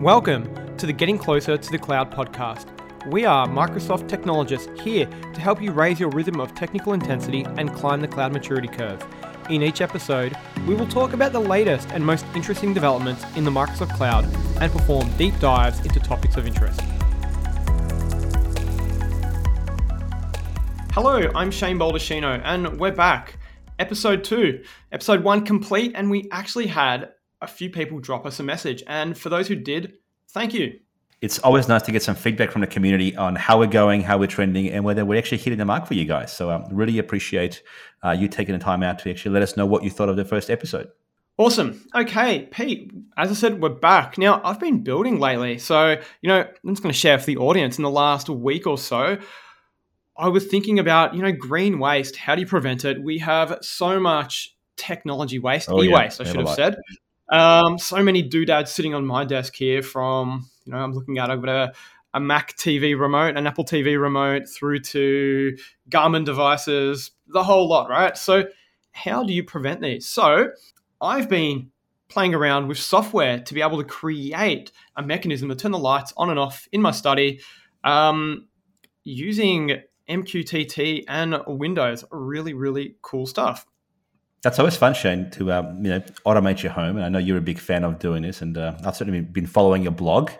Welcome to the Getting Closer to the Cloud podcast. We are Microsoft technologists here to help you raise your rhythm of technical intensity and climb the cloud maturity curve. In each episode, we will talk about the latest and most interesting developments in the Microsoft Cloud and perform deep dives into topics of interest. Hello, I'm Shane Baldacchino, and we're back. Episode 2. Episode 1 complete, and we actually had a few people drop us a message. And for those who did, thank you. It's always nice to get some feedback from the community on how we're going, how we're trending, and whether we're actually hitting the mark for you guys. So I um, really appreciate uh, you taking the time out to actually let us know what you thought of the first episode. Awesome. Okay, Pete, as I said, we're back. Now, I've been building lately. So, you know, I'm just going to share for the audience in the last week or so. I was thinking about, you know, green waste. How do you prevent it? We have so much technology waste, oh, e-waste, yeah. I should have said. Um, so many doodads sitting on my desk here from, you know, I'm looking at, I've got a, a Mac TV remote, an Apple TV remote, through to Garmin devices, the whole lot, right? So, how do you prevent these? So, I've been playing around with software to be able to create a mechanism to turn the lights on and off in my study um, using MQTT and Windows. Really, really cool stuff. That's always fun, Shane, to um, you know automate your home. And I know you're a big fan of doing this, and uh, I've certainly been following your blog,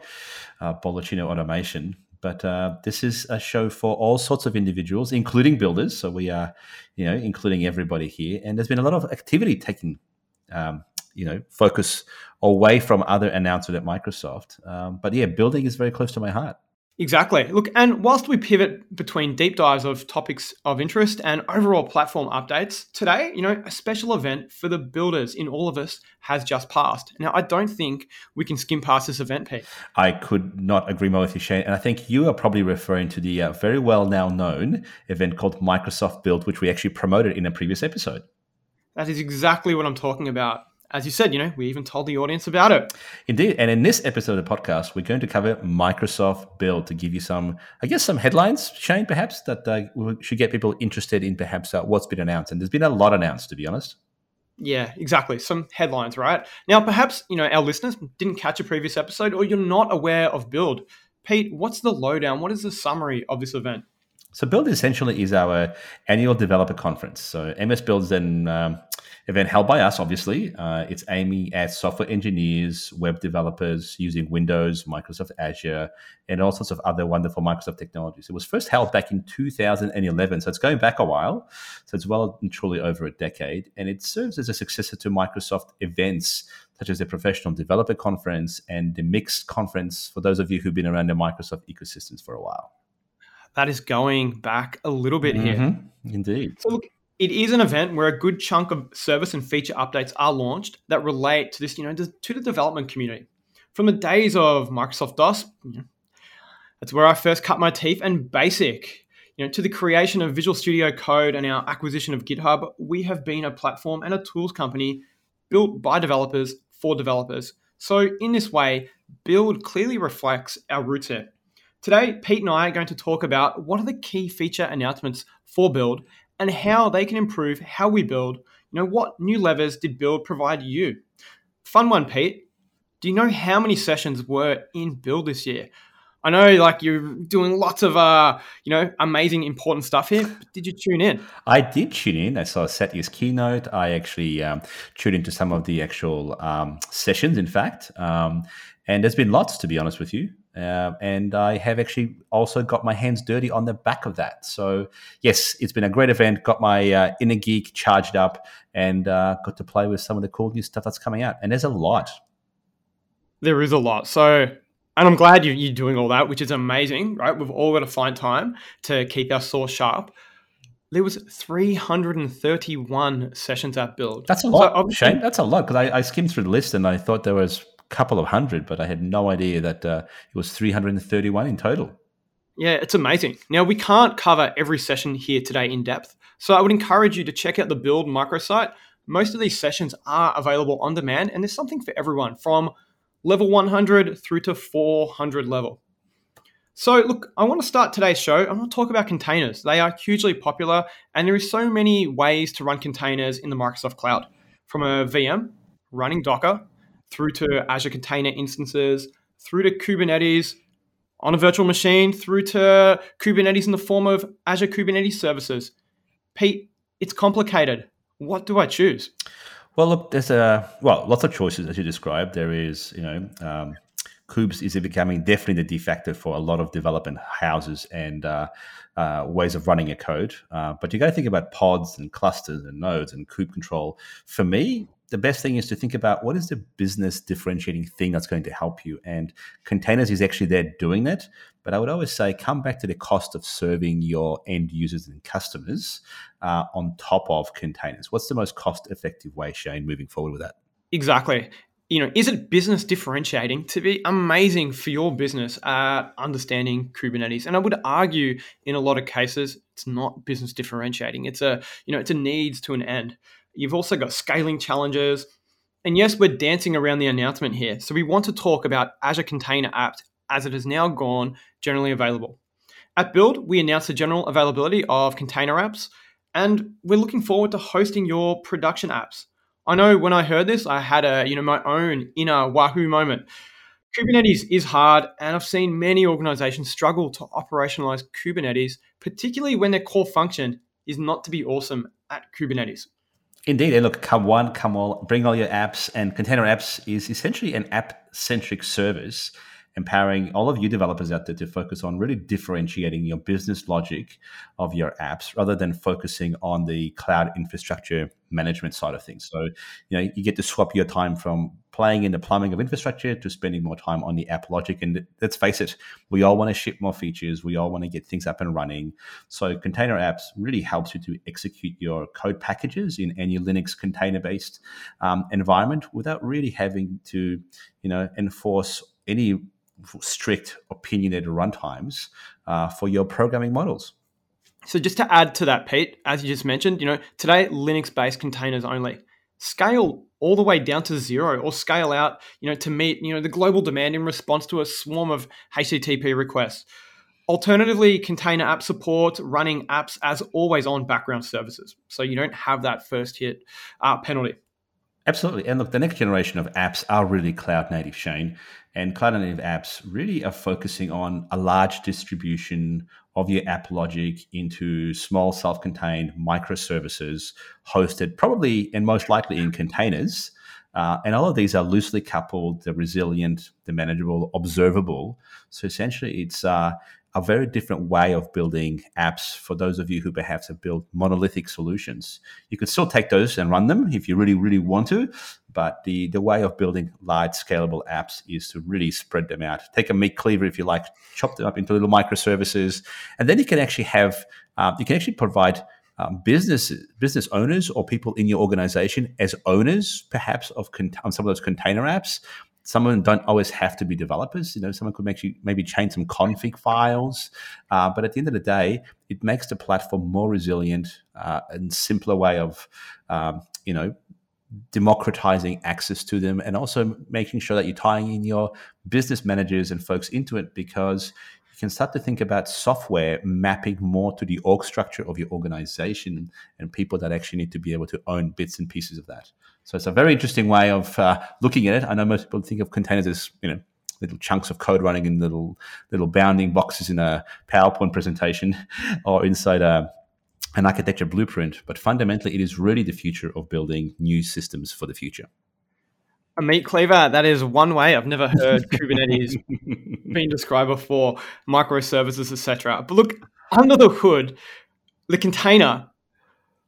uh, Baldacchino Automation. But uh, this is a show for all sorts of individuals, including builders. So we are, you know, including everybody here. And there's been a lot of activity taking, um, you know, focus away from other announcements at Microsoft. Um, but yeah, building is very close to my heart. Exactly. Look, and whilst we pivot between deep dives of topics of interest and overall platform updates, today, you know, a special event for the builders in all of us has just passed. Now, I don't think we can skim past this event, Pete. I could not agree more with you, Shane. And I think you are probably referring to the uh, very well now known event called Microsoft Build, which we actually promoted in a previous episode. That is exactly what I'm talking about as you said, you know, we even told the audience about it. Indeed. And in this episode of the podcast, we're going to cover Microsoft Build to give you some, I guess, some headlines, Shane, perhaps, that uh, should get people interested in perhaps uh, what's been announced. And there's been a lot announced, to be honest. Yeah, exactly. Some headlines, right? Now, perhaps, you know, our listeners didn't catch a previous episode or you're not aware of Build. Pete, what's the lowdown? What is the summary of this event? So Build essentially is our annual developer conference. So MS Build is an um, event held by us, obviously. Uh, it's aiming at software engineers, web developers using Windows, Microsoft Azure, and all sorts of other wonderful Microsoft technologies. It was first held back in 2011, so it's going back a while. So it's well and truly over a decade, and it serves as a successor to Microsoft events such as the Professional Developer Conference and the Mixed Conference for those of you who've been around the Microsoft ecosystems for a while that is going back a little bit here. Mm-hmm. Indeed. So look, it is an event where a good chunk of service and feature updates are launched that relate to this, you know, to the development community. From the days of Microsoft DOS, you know, that's where I first cut my teeth, and Basic, you know, to the creation of Visual Studio Code and our acquisition of GitHub, we have been a platform and a tools company built by developers for developers. So in this way, Build clearly reflects our roots here. Today, Pete and I are going to talk about what are the key feature announcements for Build and how they can improve how we build. You know, what new levers did Build provide you? Fun one, Pete. Do you know how many sessions were in Build this year? I know, like you're doing lots of, uh, you know, amazing, important stuff here. did you tune in? I did tune in. I saw Satya's keynote. I actually um, tuned into some of the actual um, sessions, in fact. Um, and there's been lots, to be honest with you. Uh, and I have actually also got my hands dirty on the back of that. So, yes, it's been a great event. Got my uh, inner geek charged up and uh, got to play with some of the cool new stuff that's coming out. And there's a lot. There is a lot. So, and I'm glad you, you're doing all that, which is amazing, right? We've all got to find time to keep our source sharp. There was 331 sessions at Build. That's a lot, so Shane. That's a lot because I, I skimmed through the list and I thought there was couple of hundred, but I had no idea that uh, it was 331 in total. Yeah, it's amazing. Now, we can't cover every session here today in depth, so I would encourage you to check out the Build microsite. Most of these sessions are available on demand, and there's something for everyone from level 100 through to 400 level. So, look, I want to start today's show. I want to talk about containers. They are hugely popular, and there are so many ways to run containers in the Microsoft Cloud from a VM, running Docker, through to Azure Container Instances, through to Kubernetes on a virtual machine through to Kubernetes in the form of Azure Kubernetes services. Pete, it's complicated. What do I choose? Well, look, there's a well, lots of choices as you described. There is, you know, um, Kubes is becoming definitely the de facto for a lot of development houses and uh, uh, ways of running a code. Uh, but you got to think about pods and clusters and nodes and kube control. For me, the best thing is to think about what is the business differentiating thing that's going to help you. And containers is actually there doing that. But I would always say come back to the cost of serving your end users and customers uh, on top of containers. What's the most cost effective way, Shane, moving forward with that? Exactly. You know, is it business differentiating to be amazing for your business at understanding Kubernetes? And I would argue in a lot of cases, it's not business differentiating. It's a, you know, it's a needs to an end. You've also got scaling challenges. And yes, we're dancing around the announcement here. So we want to talk about Azure Container Apps as it has now gone generally available. At Build, we announced the general availability of container apps, and we're looking forward to hosting your production apps. I know when I heard this, I had a you know my own inner wahoo moment. Kubernetes is hard, and I've seen many organizations struggle to operationalize Kubernetes, particularly when their core function is not to be awesome at Kubernetes. Indeed, and look, come one, come all, bring all your apps, and Container Apps is essentially an app-centric service, empowering all of you developers out there to focus on really differentiating your business logic of your apps, rather than focusing on the cloud infrastructure management side of things. So, you know, you get to swap your time from playing in the plumbing of infrastructure to spending more time on the app logic. And let's face it, we all want to ship more features. We all want to get things up and running. So container apps really helps you to execute your code packages in any Linux container-based um, environment without really having to, you know, enforce any strict opinionated runtimes uh, for your programming models. So just to add to that, Pete, as you just mentioned, you know, today Linux-based containers only. Scale all the way down to zero or scale out, you know, to meet, you know, the global demand in response to a swarm of HTTP requests. Alternatively, container app support running apps as always on background services. So you don't have that first hit uh, penalty. Absolutely. And look, the next generation of apps are really cloud native, Shane. And cloud native apps really are focusing on a large distribution of your app logic into small self contained microservices hosted probably and most likely in containers. Uh, and all of these are loosely coupled, they're resilient, they're manageable, observable. So essentially, it's uh, a very different way of building apps for those of you who perhaps have built monolithic solutions. You could still take those and run them if you really, really want to, but the, the way of building large scalable apps is to really spread them out. Take a meat cleaver if you like, chop them up into little microservices, and then you can actually have, uh, you can actually provide um, business business owners or people in your organization as owners, perhaps of con- on some of those container apps, some of them don't always have to be developers. You know, someone could actually maybe change some config files, uh, but at the end of the day, it makes the platform more resilient uh, and simpler way of, um, you know, democratizing access to them and also making sure that you're tying in your business managers and folks into it because you can start to think about software mapping more to the org structure of your organization and people that actually need to be able to own bits and pieces of that. So it's a very interesting way of uh, looking at it. I know most people think of containers as you know little chunks of code running in little little bounding boxes in a PowerPoint presentation or inside a an architecture blueprint, but fundamentally, it is really the future of building new systems for the future. A meat cleaver, that is one way. I've never heard Kubernetes being described before, microservices, etc. But look, under the hood, the container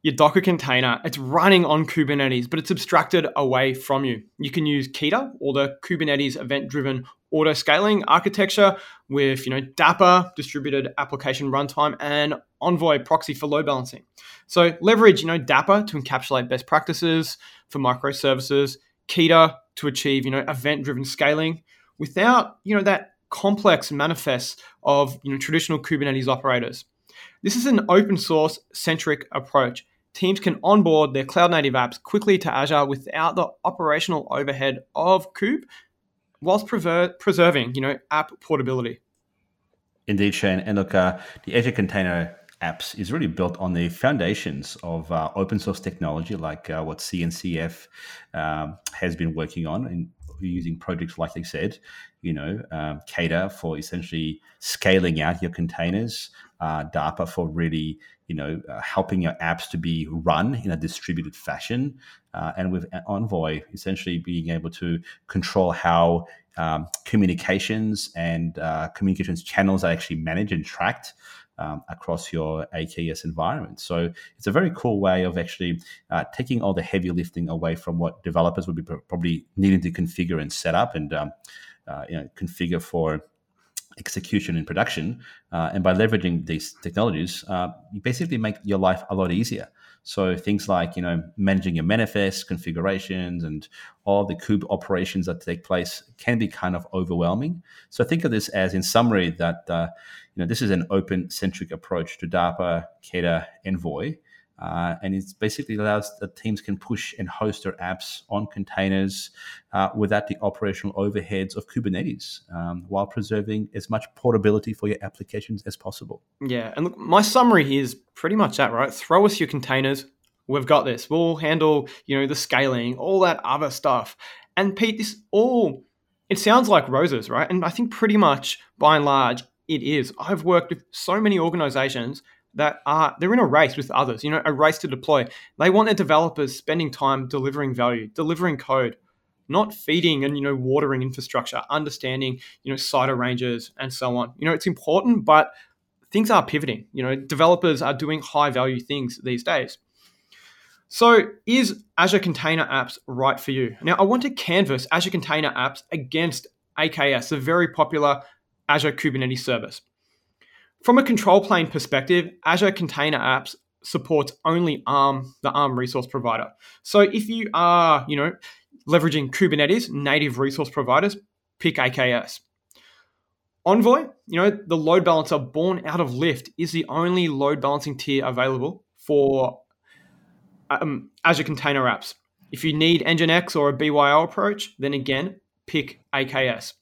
your Docker container, it's running on Kubernetes, but it's abstracted away from you. You can use KEDA or the Kubernetes event-driven auto scaling architecture with you know Dapr distributed application runtime and Envoy proxy for load balancing. So leverage you know Dapr to encapsulate best practices for microservices, KEDA to achieve you know event-driven scaling without you know that complex manifest of you know traditional Kubernetes operators. This is an open source centric approach. Teams can onboard their cloud native apps quickly to Azure without the operational overhead of Kube, whilst prever- preserving, you know, app portability. Indeed, Shane. And look, uh, the Azure Container Apps is really built on the foundations of uh, open source technology, like uh, what CNCF um, has been working on and using projects like they said. you know, um, KEDA for essentially scaling out your containers, uh, for really, you know, uh, helping your apps to be run in a distributed fashion, uh, and with Envoy essentially being able to control how um, communications and uh, communications channels are actually managed and tracked. Um, across your AKS environment. So it's a very cool way of actually uh, taking all the heavy lifting away from what developers would be probably needing to configure and set up and um, uh, you know, configure for execution in production. Uh, and by leveraging these technologies, uh, you basically make your life a lot easier. So things like you know managing your manifest configurations and all the kube operations that take place can be kind of overwhelming. So think of this as, in summary, that uh, you know this is an open centric approach to Dapr, KEDA, Envoy. Uh, and it basically allows that teams can push and host their apps on containers uh, without the operational overheads of Kubernetes, um, while preserving as much portability for your applications as possible. Yeah, and look, my summary here is pretty much that, right? Throw us your containers. We've got this. We'll handle, you know, the scaling, all that other stuff. And Pete, this all it sounds like roses, right? And I think pretty much by and large it is. I've worked with so many organizations that are they're in a race with others, you know, a race to deploy. They want their developers spending time delivering value, delivering code, not feeding and you know watering infrastructure, understanding you know CIDR ranges and so on. You know, it's important, but things are pivoting. You know, developers are doing high value things these days. So, is Azure Container Apps right for you? Now, I want to canvas Azure Container Apps against AKS, the very popular Azure Kubernetes service. From a control plane perspective, Azure Container Apps supports only ARM, the ARM resource provider. So if you are, you know, leveraging Kubernetes native resource providers, pick AKS. Envoy, you know, the load balancer born out of Lyft is the only load balancing tier available for um, Azure Container Apps. If you need Nginx or a BYO approach, then again, pick AKS.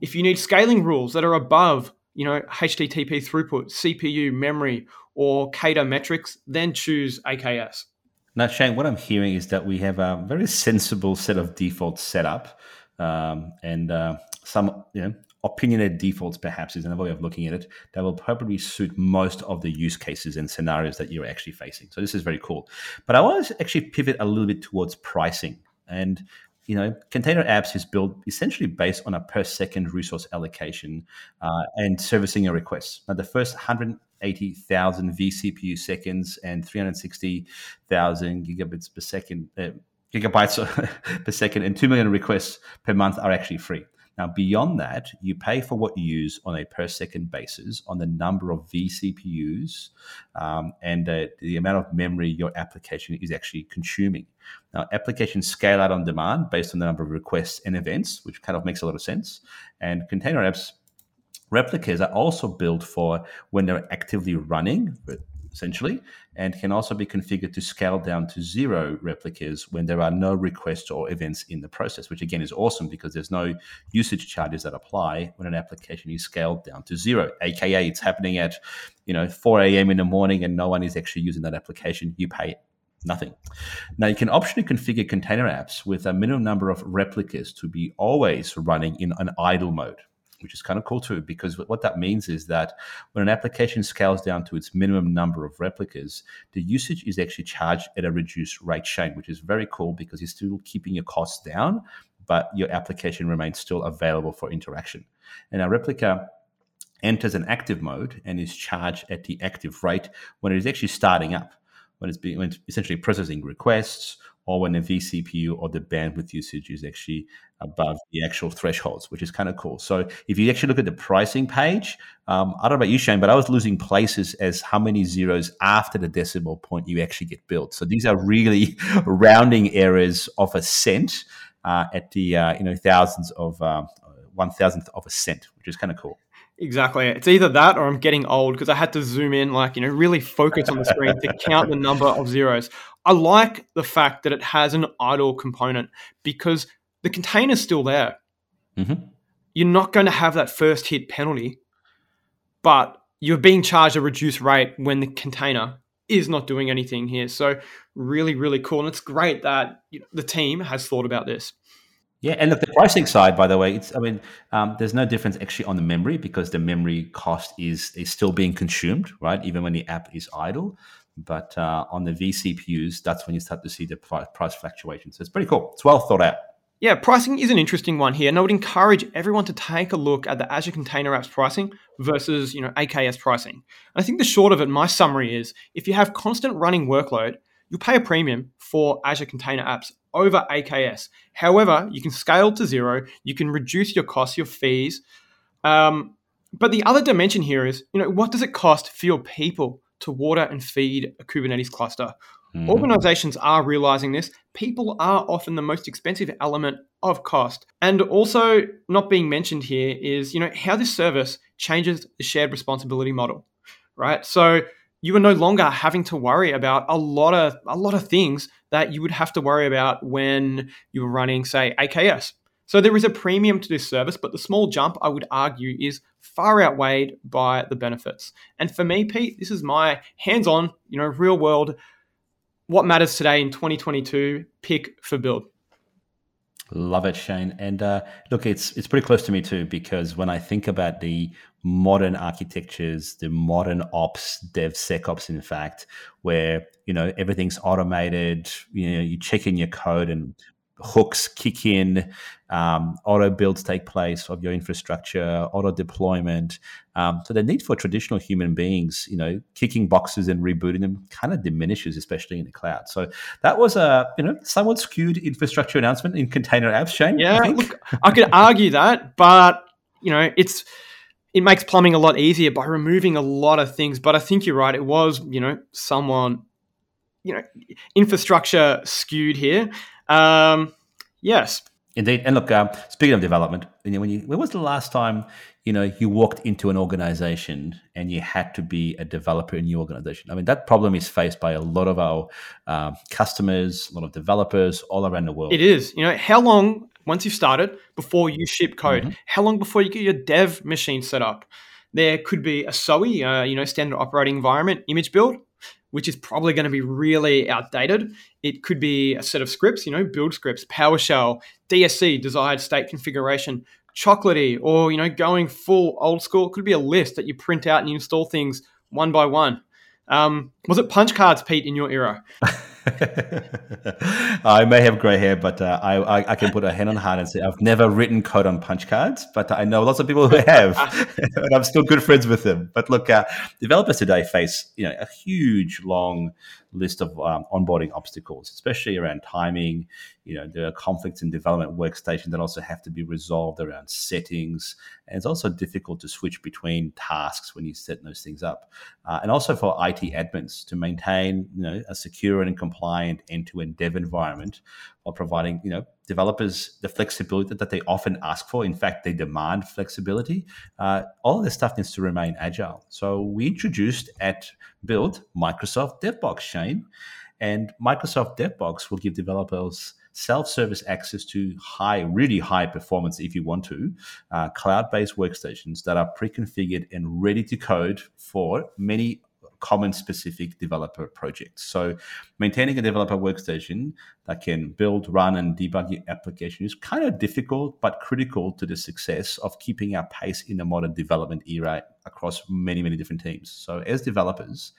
If you need scaling rules that are above you know, HTTP throughput, CPU, memory, or KEDA metrics, then choose AKS. Now, Shane, what I'm hearing is that we have a very sensible set of defaults set up, um, and uh, some you know opinionated defaults perhaps is another way of looking at it that will probably suit most of the use cases and scenarios that you're actually facing. So this is very cool. But I want to actually pivot a little bit towards pricing. And you know, container apps is built essentially based on a per second resource allocation uh, and servicing a request. Now, the first 180,000 vCPU seconds and 360,000 gigabits per second, uh, gigabytes per second, and 2 million requests per month are actually free. Now, beyond that, you pay for what you use on a per second basis on the number of vCPUs um, and uh, the amount of memory your application is actually consuming. Now, applications scale out on demand based on the number of requests and events, which kind of makes a lot of sense. And container apps replicas are also built for when they're actively running, essentially, and can also be configured to scale down to zero replicas when there are no requests or events in the process, which again is awesome because there's no usage charges that apply when an application is scaled down to zero. AKA, it's happening at you know 4 a.m. in the morning and no one is actually using that application. You pay nothing. Now you can optionally configure container apps with a minimum number of replicas to be always running in an idle mode which is kind of cool too, because what that means is that when an application scales down to its minimum number of replicas, the usage is actually charged at a reduced rate Shane, which is very cool because you're still keeping your costs down, but your application remains still available for interaction. And a replica enters an active mode and is charged at the active rate when it is actually starting up, when it's being when it's essentially processing requests or when the vCPU or the bandwidth usage is actually above the actual thresholds, which is kind of cool. So if you actually look at the pricing page, um, I don't know about you, Shane, but I was losing places as how many zeros after the decimal point you actually get billed. So these are really rounding errors of a cent uh, at the uh, you know thousands of uh, one thousandth of a cent, which is kind of cool. Exactly. It's either that or I'm getting old because I had to zoom in, like, you know, really focus on the screen to count the number of zeros. I like the fact that it has an idle component because the container's still there. Mm-hmm. You're not going to have that first hit penalty, but you're being charged a reduced rate when the container is not doing anything here. So, really, really cool. And it's great that you know, the team has thought about this. Yeah, and look, the pricing side, by the way, it's I mean, um, there's no difference actually on the memory because the memory cost is is still being consumed, right? Even when the app is idle. But uh, on the vCPUs, that's when you start to see the price, fluctuations. So it's pretty cool. It's well thought out. Yeah, pricing is an interesting one here, and I would encourage everyone to take a look at the Azure Container Apps pricing versus you know AKS pricing. And I think the short of it, my summary is, if you have constant running workload, you'll pay a premium for Azure Container Apps over AKS. However, you can scale to zero, you can reduce your costs, your fees. Um, but the other dimension here is, you know, what does it cost for your people to water and feed a Kubernetes cluster? Mm-hmm. Organizations are realizing this. People are often the most expensive element of cost. And also, not being mentioned here is, you know, how this service changes the shared responsibility model, right? So you are no longer having to worry about a lot of a lot of things that you would have to worry about when you were running, say, AKS. So there is a premium to this service, but the small jump, I would argue, is far outweighed by the benefits. And for me, Pete, this is my hands-on, you know, real world what matters today in 2022 pick for build. Love it, Shane. And uh, look, it's it's pretty close to me too because when I think about the modern architectures, the modern ops, DevSecOps, in fact, where you know everything's automated, you know, you check in your code and hooks kick in, um, auto builds take place of your infrastructure, auto deployment. Um, so the need for traditional human beings, you know, kicking boxes and rebooting them kind of diminishes, especially in the cloud. So that was a you know somewhat skewed infrastructure announcement in container apps. Shane, yeah, I, look, I could argue that, but you know, it's it makes plumbing a lot easier by removing a lot of things. But I think you're right. It was you know someone you know infrastructure skewed here. Um, yes. Indeed. And look, um, speaking of development, you know, when you when was the last time you know you walked into an organization and you had to be a developer in your organization? I mean, that problem is faced by a lot of our uh, customers, a lot of developers all around the world. It is. You know, how long once you've started before you ship code? Mm-hmm. How long before you get your dev machine set up? There could be a SOE, uh, you know, standard operating environment image build which is probably going to be really outdated. It could be a set of scripts, you know, build scripts, PowerShell, DSC, desired state configuration, chocolatey, or, you know, going full old school. It could be a list that you print out and you install things one by one. Um, was it punch cards, Pete, in your era? I may have grey hair, but uh, I, I, can put a hand on heart and say I've never written code on punch cards, but I know lots of people who have, and I'm still good friends with them. But look, uh, developers today face you know a huge long list of um, onboarding obstacles, especially around timing. You know, there are conflicts in development workstation that also have to be resolved around settings, and it's also difficult to switch between tasks when you set those things up. Uh, and also for IT admins to maintain, you know, a secure and compliant end-to-end dev environment while providing, you know, developers the flexibility that they often ask for. In fact, they demand flexibility. Uh, all this stuff needs to remain agile. So we introduced at Build Microsoft DevBox, Shane, and Microsoft DevBox will give developers self-service access to high, really high performance, if you want to, uh, cloud-based workstations that are pre-configured and ready to code for many common specific developer projects. So maintaining a developer workstation that can build, run, and debug your application is kind of difficult, but critical to the success of keeping our pace in the modern development era across many, many different teams. So as developers,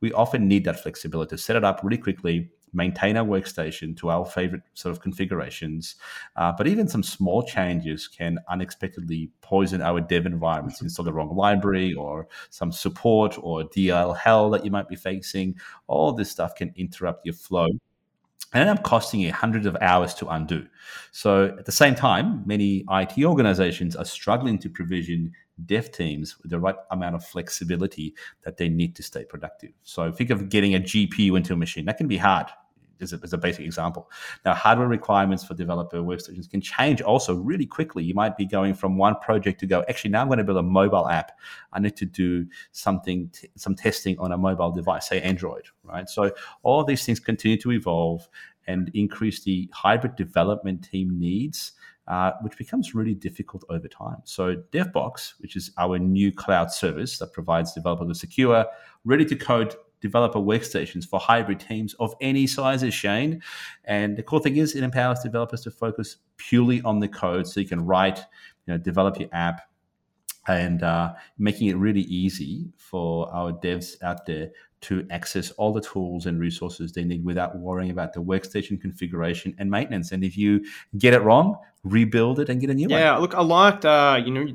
we often need that flexibility to set it up really quickly maintain our workstation to our favorite sort of configurations. Uh, but even some small changes can unexpectedly poison our dev environments. Install the wrong library or some support or DLL hell that you might be facing. All this stuff can interrupt your flow and end up costing you hundreds of hours to undo. So at the same time, many IT organizations are struggling to provision dev teams with the right amount of flexibility that they need to stay productive. So think of getting a GPU into a machine. That can be hard. As a, as a basic example. Now, hardware requirements for developer workstations can change also really quickly. You might be going from one project to go, actually, now I'm going to build a mobile app. I need to do something, t- some testing on a mobile device, say Android, right? So all these things continue to evolve and increase the hybrid development team needs uh, which becomes really difficult over time. So, DevBox, which is our new cloud service that provides developers with secure, ready to code developer workstations for hybrid teams of any size sizes, Shane. And the cool thing is, it empowers developers to focus purely on the code, so you can write, you know, develop your app, and uh, making it really easy for our devs out there to access all the tools and resources they need without worrying about the workstation configuration and maintenance. And if you get it wrong, rebuild it and get a new yeah, one. Yeah, look, I liked uh, you know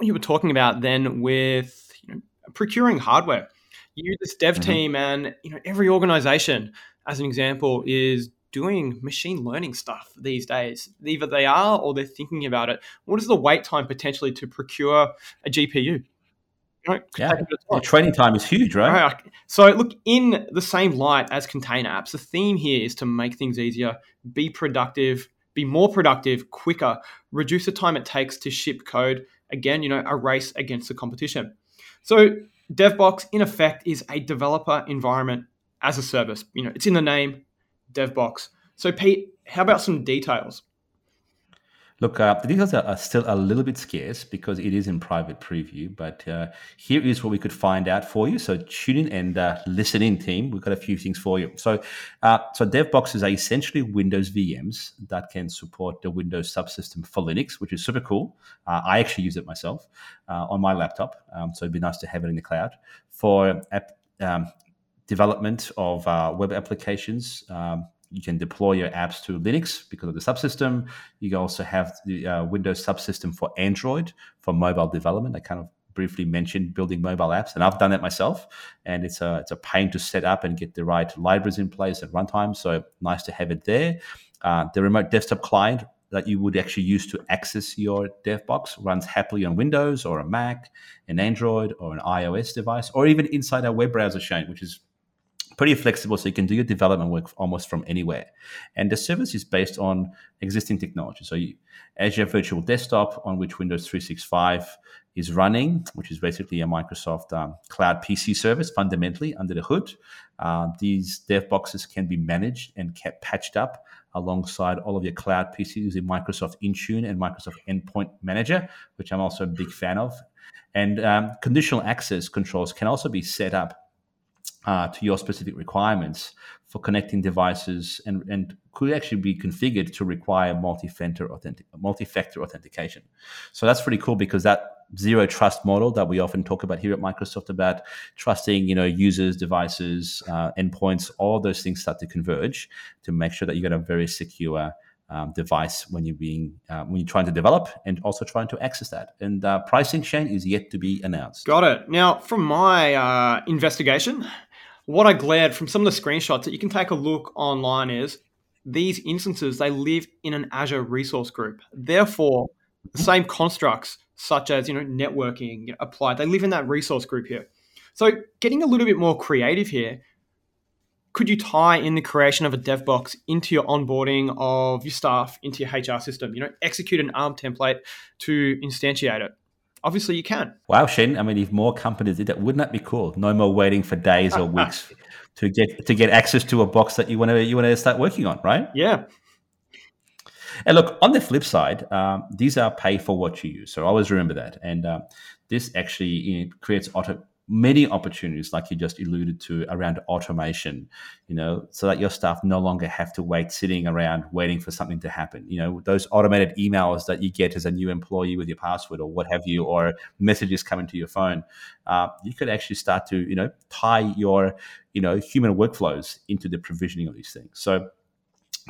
you were talking about then with you know procuring hardware. You this dev mm-hmm. team and you know every organization, as an example, is doing machine learning stuff these days. Either they are or they're thinking about it. What is the wait time potentially to procure a GPU? yeah, the training time is huge, right? right? So, look, in the same light as container apps, the theme here is to make things easier, be productive, be more productive, quicker, reduce the time it takes to ship code. Again, you know, a race against the competition. So, DevBox, in effect, is a developer environment as a service. You know, it's in the name, DevBox. So, Pete, how about some details? Look, uh, the details are, are, still a little bit scarce because it is in private preview, but uh, here is what we could find out for you. So tune in and uh, listen in, team. We've got a few things for you. So, uh, so DevBoxes are essentially Windows VMs that can support the Windows subsystem for Linux, which is super cool. Uh, I actually use it myself uh, on my laptop, um, so it'd be nice to have it in the cloud for app, um, development of web applications. Um, you can deploy your apps to Linux because of the subsystem. You also have the uh, Windows subsystem for Android for mobile development. I kind of briefly mentioned building mobile apps, and I've done that myself. And it's a it's a pain to set up and get the right libraries in place at runtime. So nice to have it there. Uh, the remote desktop client that you would actually use to access your DevBox runs happily on Windows or a Mac, an Android or an iOS device, or even inside our web browser, Shane, which is pretty flexible, so you can do your development work almost from anywhere. And the service is based on existing technology. So you, Azure Virtual Desktop, on which Windows 365 is running, which is basically a Microsoft um, Cloud PC service, fundamentally under the hood. Uh, these dev boxes can be managed and kept patched up alongside all of your cloud PCs using Microsoft Intune and Microsoft Endpoint Manager, which I'm also a big fan of. And um, conditional access controls can also be set up uh, to your specific requirements for connecting devices and, and could actually be configured to require multi-factor, authentic, multi-factor authentication. So that's pretty cool because that zero trust model that we often talk about here at Microsoft about trusting, you know, users, devices, uh, endpoints, all those things start to converge to make sure that you get a very secure um, device when you're being uh, when you're trying to develop and also trying to access that. And uh, pricing, Shane, is yet to be announced. Got it. Now, from my uh, investigation, what I glared from some of the screenshots that you can take a look online is these instances they live in an Azure resource group. Therefore, the same constructs such as you know networking you know, applied, they live in that resource group here. So, getting a little bit more creative here, could you tie in the creation of a dev box into your onboarding of your staff into your HR system? You know, execute an ARM template to instantiate it. Obviously, you can. Wow, Shane. I mean, if more companies did that, wouldn't that be cool? No more waiting for days or weeks to get to get access to a box that you want to you want to start working on, right? Yeah. And look, on the flip side, um, these are pay for what you use. So always remember that. And uh, this actually you know, creates auto, many opportunities, like you just alluded to, around automation, you know, so that your staff no longer have to wait sitting around waiting for something to happen. You know, those automated emails that you get as a new employee with your password or what have you, or messages coming to your phone, uh, you could actually start to, you know, tie your, you know, human workflows into the provisioning of these things. So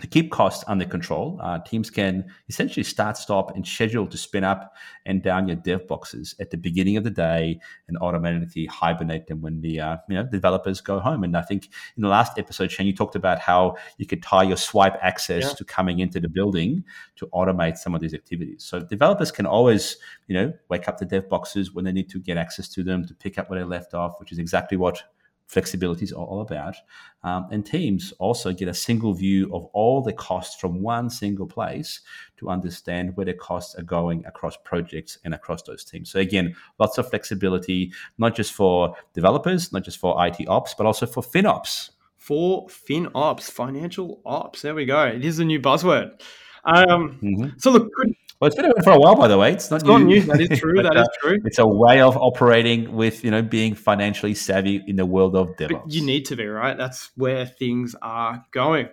to keep costs under control, uh, teams can essentially start, stop, and schedule to spin up and down your dev boxes at the beginning of the day and automatically hibernate them when the uh, you know developers go home. And I think in the last episode, Shane, you talked about how you could tie your swipe access yeah. to coming into the building to automate some of these activities. So developers can always you know wake up the dev boxes when they need to get access to them to pick up where they left off, which is exactly what flexibility is all about. Um, and teams also get a single view of all the costs from one single place to understand where the costs are going across projects and across those teams. So, again, lots of flexibility, not just for developers, not just for IT ops, but also for FinOps. For FinOps, financial ops. There we go. It is a new buzzword. Um, mm-hmm. So, look, could, Well, it's been around for a while, by the way. It's not, It's new. not new. That is true. But, That is uh, true. It's a way of operating with you know being financially savvy in the world of DevOps. But you need to be, right? That's where things are going.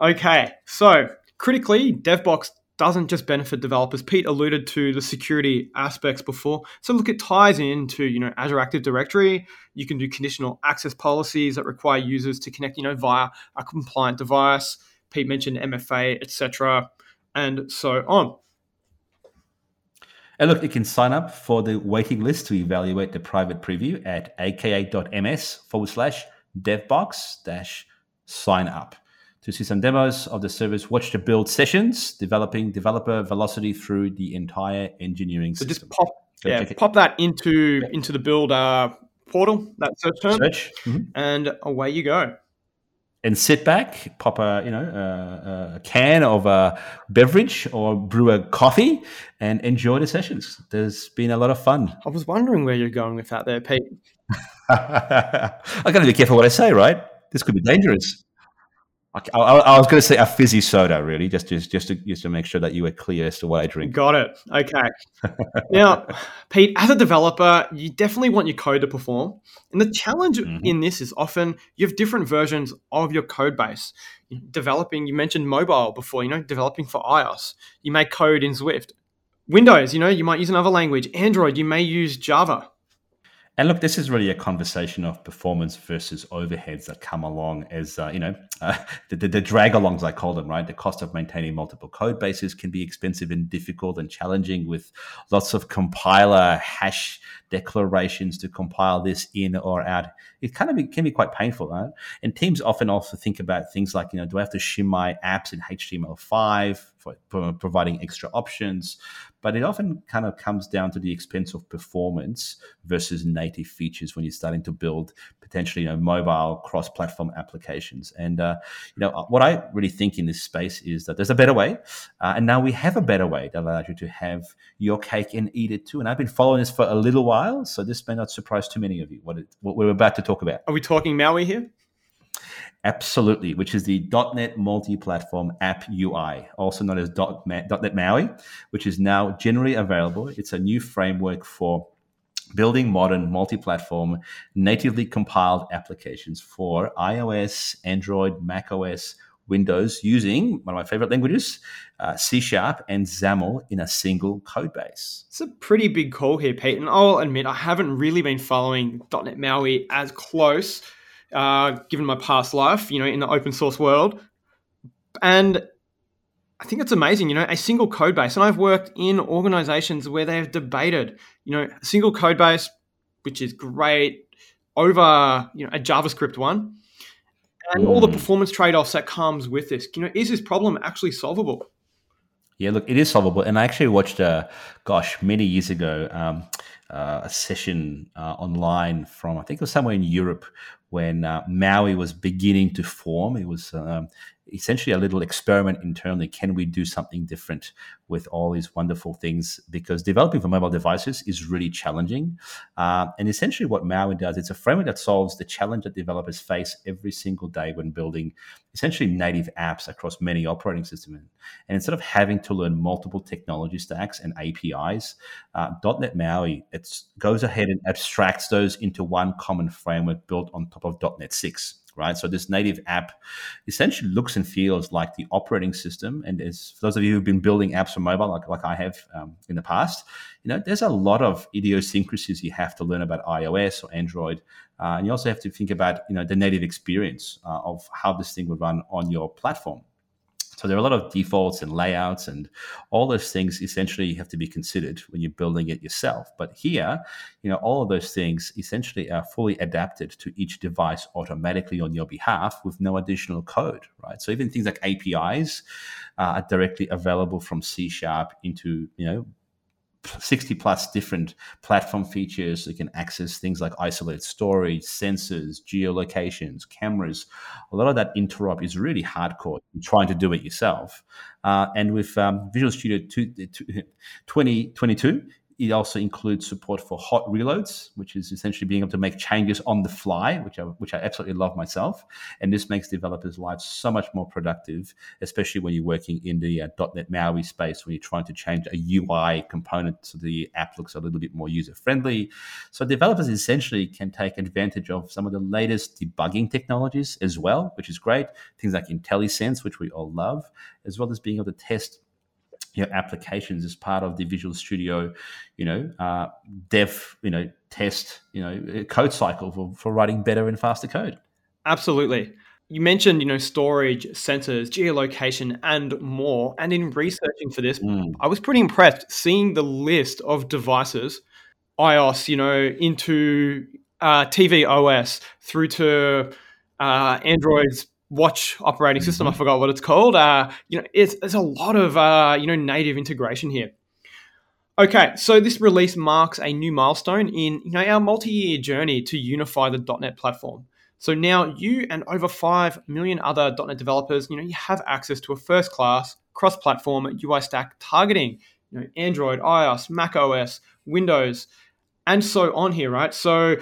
Okay, so critically, DevBox doesn't just benefit developers. Pete alluded to the security aspects before. So look, it ties into, you know, Azure Active Directory. You can do conditional access policies that require users to connect, you know, via a compliant device. Pete mentioned MFA, etc., and so on. And look, you can sign up for the waiting list to evaluate the private preview at aka.ms forward slash devbox dash sign up. To see some demos of the service, watch the build sessions, developing developer velocity through the entire engineering So system. just pop, Go yeah, pop that into into the build uh, portal, that search term, Search. Mhm. and away you go. And sit back, pop a you know a, a can of a beverage or brew a coffee, and enjoy the sessions. There's been a lot of fun. I was wondering where you're going with that there, Pete. I got to be careful what I say, right? This could be dangerous. I, I, I was going to say a fizzy soda, really, just just just to, just to make sure that you were clear as to what I drink. Got it. Okay. now, Pete, as a developer, you definitely want your code to perform. And the challenge Mhm. in this is often you have different versions of your code base. Developing, you mentioned mobile before, you know, developing for iOS. You may code in Swift. Windows, you know, you might use another language. Android, you may use Java. And look, this is really a conversation of performance versus overheads that come along as, uh, you know, uh, the, the, the drag alongs, I call them, right? The cost of maintaining multiple code bases can be expensive and difficult and challenging with lots of compiler hash declarations to compile this in or out. It kind of be, can be quite painful, right? And teams often also think about things like, you know, do I have to shim my apps in HTML5 for, for providing extra options? But it often kind of comes down to the expense of performance versus native features when you're starting to build potentially, you know, mobile cross-platform applications. And uh, you know, what I really think in this space is that there's a better way, uh, and now we have a better way that allows you to have your cake and eat it too. And I've been following this for a little while, so this may not surprise too many of you. What, it, what we're about to talk about. Are we talking MAUI here? Absolutely, which is the .NET Multi-Platform App UI, also known as .NET MAUI, which is now generally available. It's a new framework for building modern multi-platform natively compiled applications for iOS, Android, macOS, Windows using one of my favorite languages, uh, C Sharp and XAML in a single code base. It's a pretty big call here, Pete. And I'll admit, I haven't really been following .NET MAUI as close, uh, given my past life, you know, in the open source world. And I think it's amazing, you know, a single code base. And I've worked in organizations where they have debated, you know, a single code base, which is great, over, you know, a JavaScript one. And all the Mm. performance trade-offs that comes with this. You know, is this problem actually solvable? Yeah, look, it is solvable. And I actually watched, uh, gosh, many years ago, um, uh, a session uh, online from, I think it was somewhere in Europe when uh, MAUI was beginning to form. It was um, essentially a little experiment internally. Can we do something different with all these wonderful things? Because developing for mobile devices is really challenging. Uh, and essentially, what MAUI does, it's a framework that solves the challenge that developers face every single day when building essentially native apps across many operating systems. And instead of having to learn multiple technology stacks and APIs, uh, .NET MAUI it goes ahead and abstracts those into one common framework built on top of .NET 6. Right, so this native app essentially looks and feels like the operating system. And as for those of you who've been building apps for mobile, like like I have um, in the past, you know, there's a lot of idiosyncrasies you have to learn about iOS or Android, uh, and you also have to think about you know the native experience uh, of how this thing would run on your platform. So there are a lot of defaults and layouts and all those things essentially have to be considered when you're building it yourself. But here, you know, all of those things essentially are fully adapted to each device automatically on your behalf with no additional code, right? So even things like APIs uh, are directly available from C Sharp into, you know, 60 plus different platform features. You can access things like isolated storage, sensors, geolocations, cameras. A lot of that interop is really hardcore. You're trying to do it yourself. Uh, and with um, Visual Studio 2, 2022, it also includes support for hot reloads, which is essentially being able to make changes on the fly, which I, which I absolutely love myself. And this makes developers' lives so much more productive, especially when you're working in the uh, .NET MAUI space, when you're trying to change a UI component so the app looks a little bit more user friendly. So developers essentially can take advantage of some of the latest debugging technologies as well, which is great. Things like IntelliSense, which we all love, as well as being able to test you know, applications as part of the Visual Studio, you know, uh, dev, you know, test, you know, code cycle for, for writing better and faster code. Absolutely. You mentioned, you know, storage, sensors, geolocation, and more. And in researching for this, mm. I was pretty impressed seeing the list of devices, iOS, you know, into uh, tvOS through to uh, Android's watch operating system. I mm-hmm. forgot what it's called. Uh, you know, it's, there's a lot of uh, you know native integration here. Okay, so this release marks a new milestone in you know our multi-year journey to unify the .NET platform. So now you and over five million other .NET developers, you know, you have access to a first-class cross-platform UI stack targeting you know Android, iOS, Mac OS, Windows, and so on here, right? So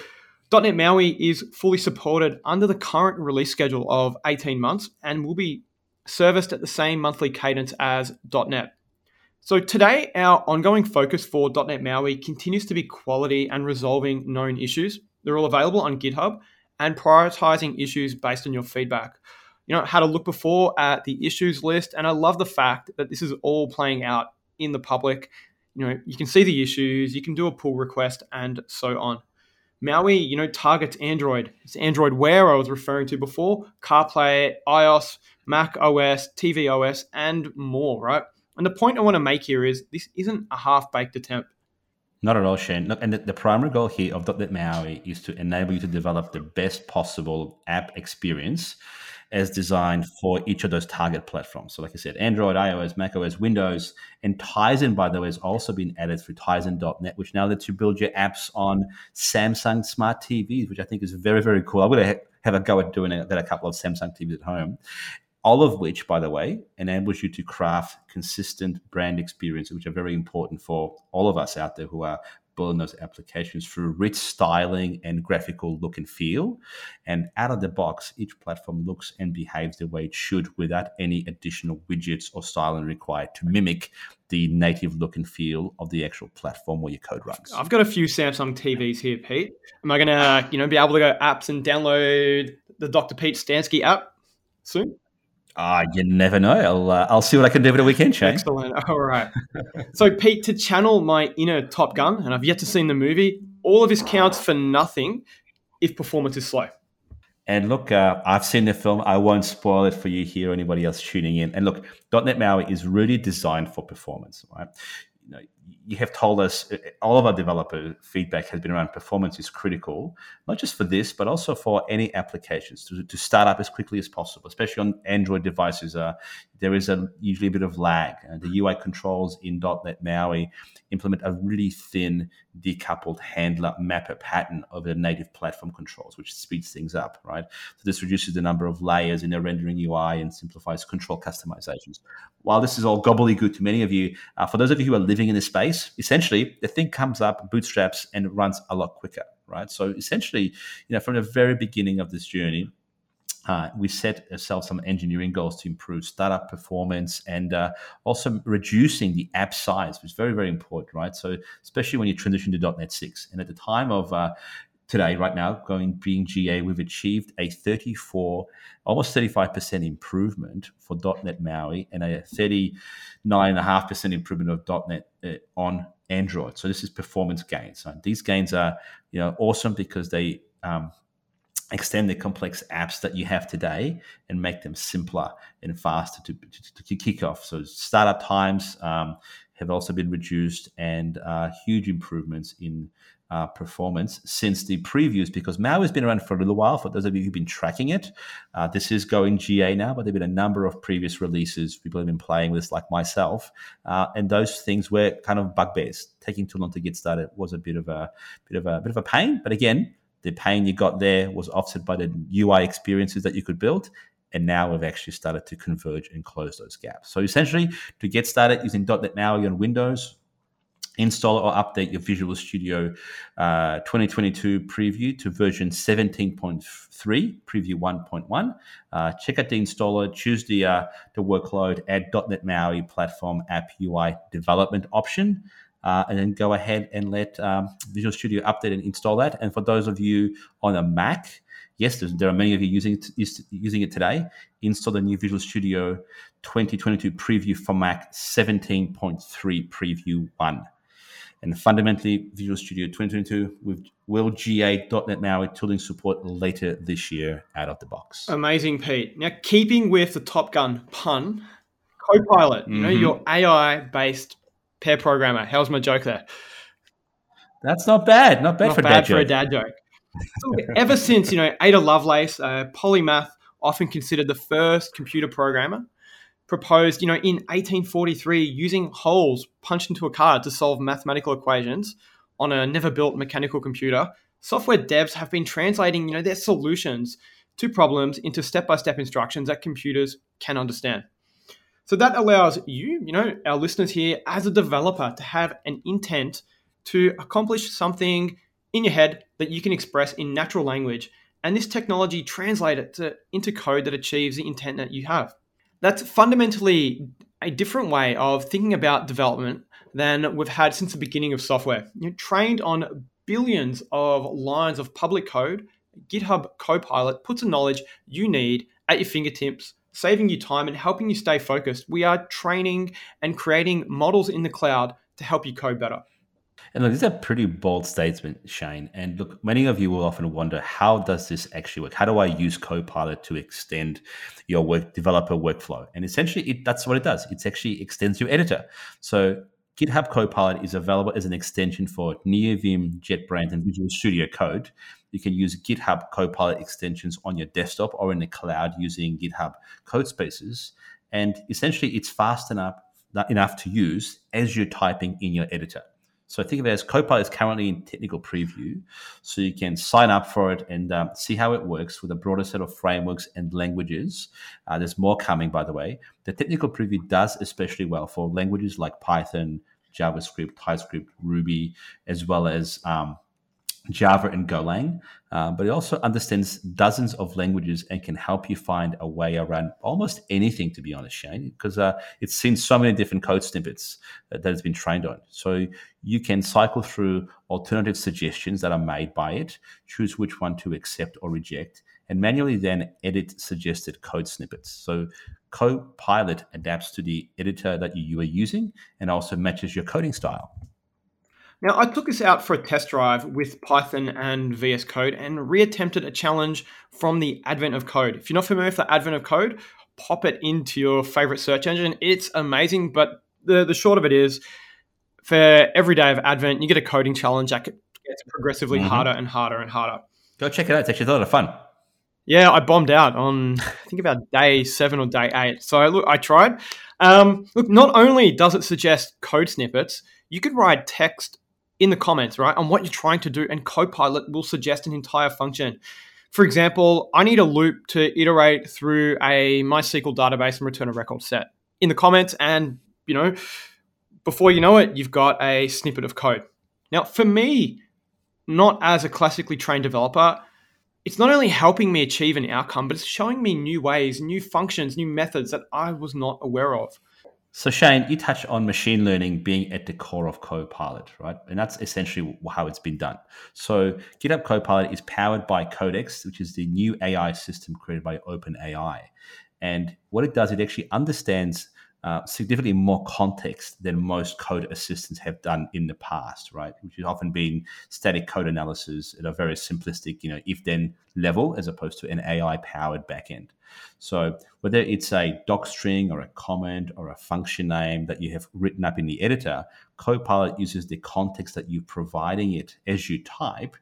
.NET MAUI is fully supported under the current release schedule of 18 months and will be serviced at the same monthly cadence as .NET. So today, our ongoing focus for .NET MAUI continues to be quality and resolving known issues. They're all available on GitHub and prioritizing issues based on your feedback. You know, had a look before at the issues list, and I love the fact that this is all playing out in the public. You know, you can see the issues, you can do a pull request, and so on. MAUI, you know, targets Android. It's Android Wear I was referring to before, CarPlay, iOS, Mac OS, tvOS, and more, right? And the point I want to make here is this isn't a half baked attempt. Not at all, Shane. Look, and the, the, primary goal here of .NET MAUI is to enable you to develop the best possible app experience as designed for each of those target platforms. So, like I said, Android, iOS, macOS, Windows, and Tizen, by the way, has also been added through Tizen.net, which now lets you build your apps on Samsung smart TVs, which I think is very, very cool. I'm going to have a go at doing a, a couple of Samsung TVs at home. All of which, by the way, enables you to craft consistent brand experiences, which are very important for all of us out there who are building those applications through rich styling and graphical look and feel. And out of the box, each platform looks and behaves the way it should without any additional widgets or styling required to mimic the native look and feel of the actual platform where your code runs. I've got a few Samsung TVs here, Pete. Am I going to, you know, be able to go apps and download the Dr. Pete Stansky app soon? Ah, uh, you never know. I'll uh, I'll see what I can do over the weekend, Shane. Excellent. All right. so, Pete, to channel my inner Top Gun, and I've yet to see the movie. All of this counts for nothing if performance is slow. And look, uh, I've seen the film. I won't spoil it for you here or anybody else tuning in. And look, .NET MAUI is really designed for performance, right? You know, you have told us uh, all of our developer feedback has been around performance is critical, not just for this, but also for any applications to, to start up as quickly as possible, especially on Android devices. Uh, there is a usually a bit of lag. Uh, the UI controls in .NET MAUI implement a really thin decoupled handler mapper pattern of the native platform controls, which speeds things up, right? So this reduces the number of layers in the rendering UI and simplifies control customizations. While this is all gobbledygook to many of you, uh, for those of you who are living in this space, essentially the thing comes up, bootstraps, and runs a lot quicker, right? So essentially, you know, from the very beginning of this journey, uh, we set ourselves some engineering goals to improve startup performance and uh, also reducing the app size, which is very, very important, right? So, especially when you transition to .NET 6. And at the time of uh, today, right now, going being GA, we've achieved a 34, almost 35% improvement for .NET MAUI and a 39.5% improvement of .NET uh, on Android. So this is performance gains. So these gains are, you know, awesome because they um, extend the complex apps that you have today and make them simpler and faster to, to, to kick off. So startup times um, have also been reduced and uh, huge improvements in uh, performance since the previews because MAUI has been around for a little while. For those of you who've been tracking it, uh, this is going GA now, but there have been a number of previous releases. People have been playing with this, like myself, uh, and those things were kind of bugbears. Taking too long to get started was a bit of a bit of a bit of a pain. But again, the pain you got there was offset by the UI experiences that you could build. And now we've actually started to converge and close those gaps. So essentially, to get started using .NET MAUI on Windows, install or update your Visual Studio uh, 2022 preview to version 17.3, preview 1.1. Uh, check out the installer, choose the, uh, the workload, add .NET Multi-platform app UI development option. Uh, and then go ahead and let um, Visual Studio update and install that. And for those of you on a Mac, yes, there are many of you using it, using it today. Install the new Visual Studio 2022 preview for Mac 17.3 preview 1. And fundamentally, Visual Studio 2022 with will GA.NET MAUI tooling support later this year out of the box. Amazing, Pete. Now, keeping with the Top Gun pun, Copilot, mm-hmm. you know, mm-hmm. your AI-based pair programmer. How's my joke there? That's not bad. Not bad, not for, bad dad for a dad joke. ever since, you know, Ada Lovelace, a polymath, often considered the first computer programmer, proposed, you know, in 1843 using holes punched into a card to solve mathematical equations on a never built mechanical computer. Software devs have been translating, you know, their solutions to problems into step-by-step instructions that computers can understand. So that allows you, you know, our listeners here as a developer to have an intent to accomplish something in your head that you can express in natural language. And this technology translates it to, into code that achieves the intent that you have that's fundamentally a different way of thinking about development than we've had since the beginning of software. You're trained on billions of lines of public code. GitHub Copilot puts the knowledge you need at your fingertips, saving you time and helping you stay focused. We are training and creating models in the cloud to help you code better. And look, this is a pretty bold statement, Shane. And look, many of you will often wonder, how does this actually work? How do I use Copilot to extend your work developer workflow? And essentially, it, that's what it does. It actually extends your editor. So GitHub Copilot is available as an extension for NeoVim, JetBrains, and Visual Studio Code. You can use GitHub Copilot extensions on your desktop or in the cloud using GitHub Codespaces. And essentially, it's fast enough, enough to use as you're typing in your editor. So think of it as Copilot is currently in technical preview. So you can sign up for it and um, see how it works with a broader set of frameworks and languages. Uh, there's more coming, by the way. The technical preview does especially well for languages like Python, JavaScript, TypeScript, Ruby, as well as um, Java and Golang, uh, but it also understands dozens of languages and can help you find a way around almost anything, to be honest, Shane, because uh, it's seen so many different code snippets that, that it's been trained on. So you can cycle through alternative suggestions that are made by it, choose which one to accept or reject, and manually then edit suggested code snippets. So Copilot adapts to the editor that you are using and also matches your coding style. Now, I took this out for a test drive with Python and VS Code and reattempted a challenge from the Advent of Code. If you're not familiar with the Advent of Code, pop it into your favorite search engine. It's amazing, but the, the short of it is for every day of Advent, you get a coding challenge that gets progressively mm-hmm. harder and harder and harder. Go check it out. It's actually a lot of fun. Yeah, I bombed out on I think about day seven or day eight. So look, I tried. Um, look, not only does it suggest code snippets, you could write text in the comments, right, on what you're trying to do, and Copilot will suggest an entire function. For example, I need a loop to iterate through a MySQL database and return a record set in the comments, and you know, before you know it, you've got a snippet of code. Now, for me, not as a classically trained developer, it's not only helping me achieve an outcome, but it's showing me new ways, new functions, new methods that I was not aware of. So Shane, you touched on machine learning being at the core of Copilot, right? And that's essentially how it's been done. So GitHub Copilot is powered by Codex, which is the new AI system created by OpenAI. And what it does, it actually understands uh, significantly more context than most code assistants have done in the past, right? Which has often been static code analysis at a very simplistic, you know, if then level as opposed to an AI powered backend. So whether it's a doc string or a comment or a function name that you have written up in the editor, Copilot uses the context that you're providing it as you type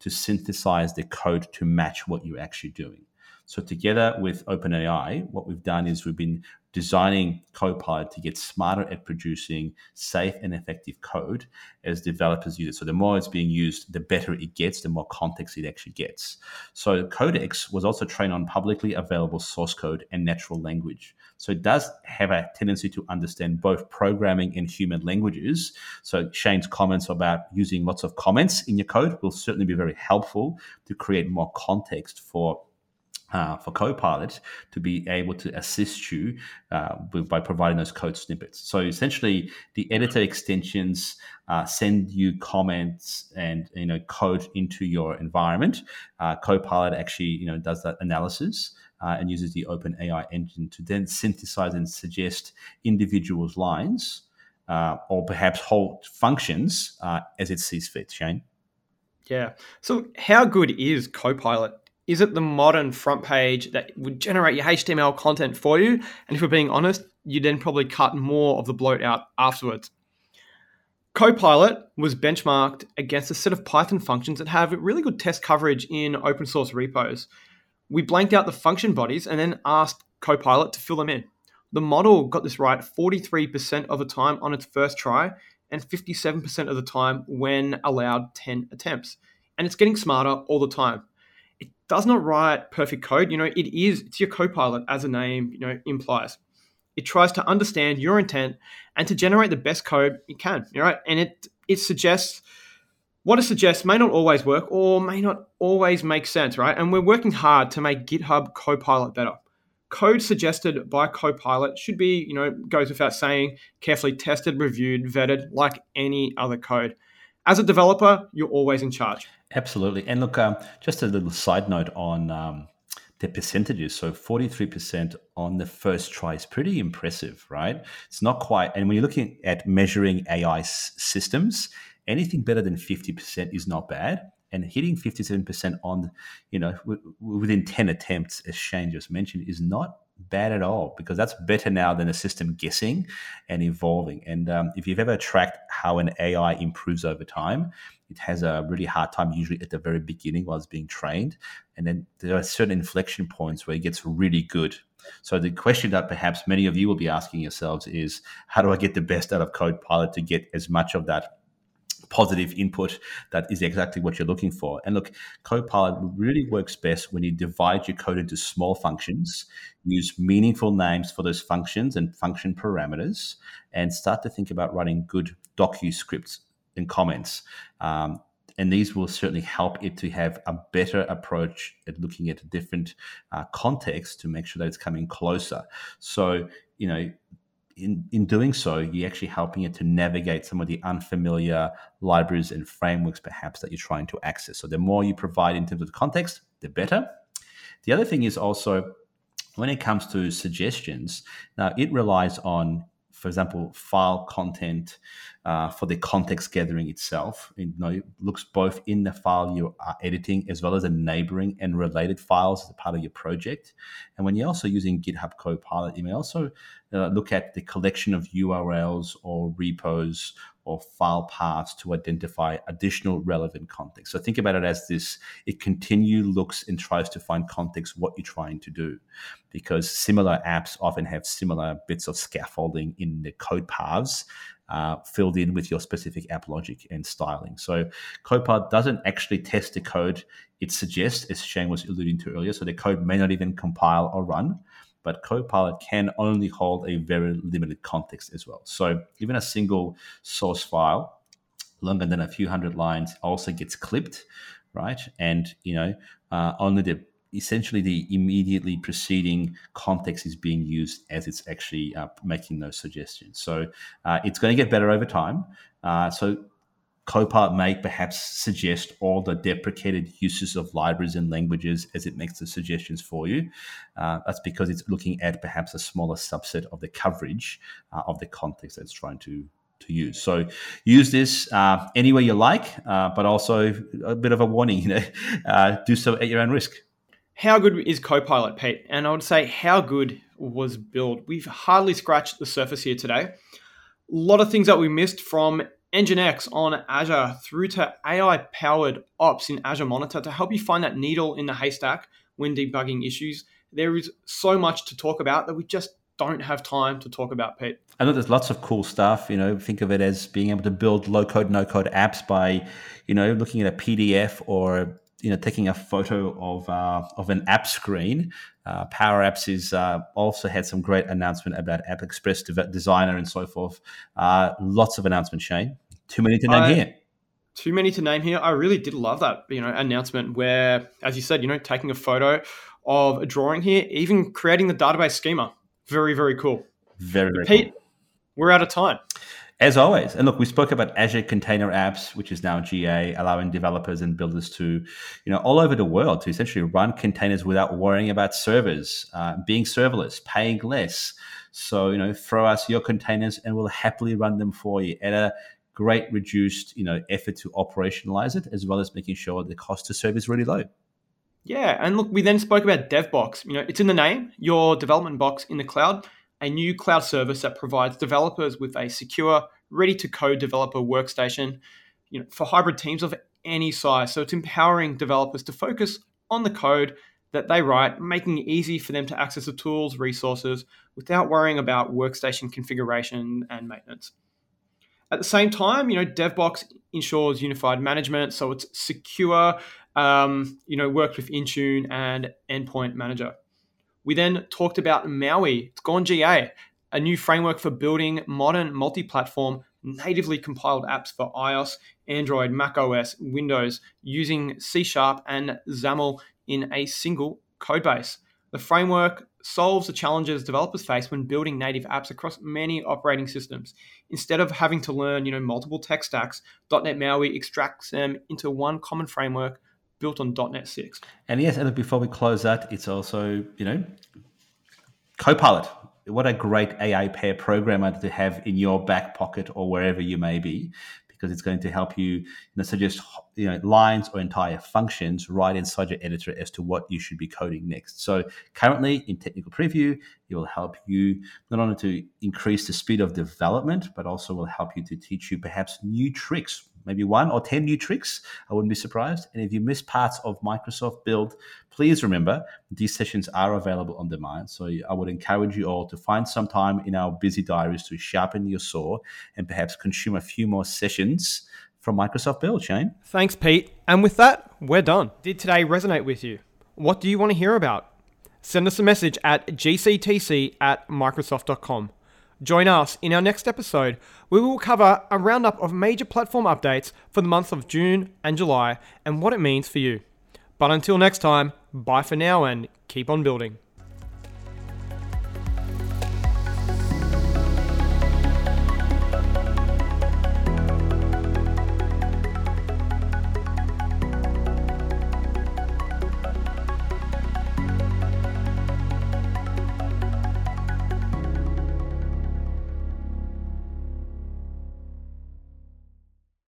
to synthesize the code to match what you're actually doing. So together with OpenAI, what we've done is we've been designing Copilot to get smarter at producing safe and effective code as developers use it. So the more it's being used, the better it gets, the more context it actually gets. So Codex was also trained on publicly available source code and natural language. So it does have a tendency to understand both programming and human languages. So Shane's comments about using lots of comments in your code will certainly be very helpful to create more context for uh, for Copilot to be able to assist you uh, with, by providing those code snippets. So essentially, the editor extensions uh, send you comments and you know code into your environment. Uh, Copilot actually you know does that analysis. Uh, and uses the Open AI engine to then synthesize and suggest individuals' lines uh, or perhaps whole functions as it sees fit. Shane. Yeah. So, how good is Copilot is it the modern front page that would generate your HTML content for you? And if we're being honest, you then probably cut more of the bloat out afterwards. Copilot was benchmarked against a set of Python functions that have really good test coverage in open source repos. We blanked out the function bodies and then asked Copilot to fill them in. The model got this right 43% of the time on its first try and 57% of the time when allowed 10 attempts. And it's getting smarter all the time does not write perfect code. You know, it is, it's your copilot, as the name, you know, implies. It tries to understand your intent and to generate the best code it can, right? And it it suggests what it suggests may not always work or may not always make sense, right? And we're working hard to make GitHub Copilot better. Code suggested by Copilot should be, you know, goes without saying, carefully tested, reviewed, vetted like any other code. As a developer, you're always in charge. Absolutely. And look, um, just a little side note on um, the percentages. So 43% on the first try is pretty impressive, right? It's not quite. And when you're looking at measuring AI s- systems, anything better than 50% is not bad. And hitting 57% on, you know, w- within 10 attempts, as Shane just mentioned, is not bad at all because that's better now than a system guessing and evolving. And um, if you've ever tracked how an AI improves over time, it has a really hard time usually at the very beginning while it's being trained. And then there are certain inflection points where it gets really good. So the question that perhaps many of you will be asking yourselves is how do I get the best out of Copilot to get as much of that positive input that is exactly what you're looking for. And look, Copilot really works best when you divide your code into small functions, use meaningful names for those functions and function parameters, and start to think about writing good docu scripts and comments. Um, and these will certainly help it to have a better approach at looking at different uh, contexts to make sure that it's coming closer. So, you know, in, in doing so, you're actually helping it to navigate some of the unfamiliar libraries and frameworks, perhaps, that you're trying to access. So, the more you provide in terms of the context, the better. The other thing is also when it comes to suggestions, now it relies on, for example, file content uh, for the context gathering itself. You know, it looks both in the file you are editing as well as the neighboring and related files as a part of your project. And when you're also using GitHub Copilot, you may also uh, look at the collection of URLs or repos or file paths to identify additional relevant context. So think about it as this it continually looks and tries to find context what you're trying to do because similar apps often have similar bits of scaffolding in the code paths uh, filled in with your specific app logic and styling. So Copilot doesn't actually test the code it suggests, as Shane was alluding to earlier. So the code may not even compile or run, but Copilot can only hold a very limited context as well. So even a single source file longer than a few hundred lines also gets clipped, right? And you know, uh, only the essentially the immediately preceding context is being used as it's actually uh, making those suggestions. So uh, it's going to get better over time. Uh, so Copilot may perhaps suggest all the deprecated uses of libraries and languages as it makes the suggestions for you. Uh, that's because it's looking at perhaps a smaller subset of the coverage uh, of the context that it's trying to to use. So use this uh, anywhere you like, uh, but also a bit of a warning, you know, uh, do so at your own risk. How good is Copilot, Pete? And I would say, how good was Build? We've hardly scratched the surface here today. A lot of things that we missed from Nginx on Azure through to AI powered ops in Azure Monitor to help you find that needle in the haystack when debugging issues. There is so much to talk about that we just don't have time to talk about, Pete. I know there's lots of cool stuff. You know, think of it as being able to build low code, no code apps by, you know, looking at a PDF or you know taking a photo of uh, of an app screen. Uh, Power Apps is uh, also had some great announcement about App Express Designer and so forth. Uh, lots of announcements, Shane. Too many to name I, here. Too many to name here. I really did love that you know announcement where, as you said, you know, taking a photo of a drawing here, even creating the database schema. Very very cool. Very very Pete, cool. we're out of time. As always, and look, we spoke about Azure Container Apps, which is now GA, allowing developers and builders to, you know, all over the world to essentially run containers without worrying about servers, uh, being serverless, paying less. So, you know, throw us your containers and we'll happily run them for you at a great reduced, you know, effort to operationalize it, as well as making sure the cost to serve is really low. Yeah, and look, we then spoke about DevBox. You know, it's in the name, your development box in the cloud a new cloud service that provides developers with a secure, ready to code developer workstation you know, for hybrid teams of any size. So it's empowering developers to focus on the code that they write, making it easy for them to access the tools, resources without worrying about workstation configuration and maintenance. At the same time, you know, DevBox ensures unified management, so it's secure. Um, you know, works with Intune and Endpoint Manager. We then talked about MAUI. It's gone GA, a new framework for building modern multi platform natively compiled apps for iOS, Android, Mac OS, Windows using C Sharp and XAML in a single codebase. The framework solves the challenges developers face when building native apps across many operating systems. Instead of having to learn, you know, multiple tech stacks, .NET MAUI extracts them into one common framework built on .NET 6. And yes, and before we close that, it's also, you know, Copilot. What a great AI pair programmer to have in your back pocket or wherever you may be, because it's going to help you, you know, suggest you know lines or entire functions right inside your editor as to what you should be coding next. So currently in technical preview, it will help you not only to increase the speed of development, but also will help you to teach you perhaps new tricks maybe one or 10 new tricks. I wouldn't be surprised. And if you miss parts of Microsoft Build, please remember these sessions are available on demand. So I would encourage you all to find some time in our busy diaries to sharpen your saw and perhaps consume a few more sessions from Microsoft Build, Shane. Thanks, Pete. And with that, we're done. Did today resonate with you? What do you want to hear about? Send us a message at gctc at microsoft.com. Join us in our next episode where we will cover a roundup of major platform updates for the months of June and July and what it means for you. But until next time, bye for now and keep on building.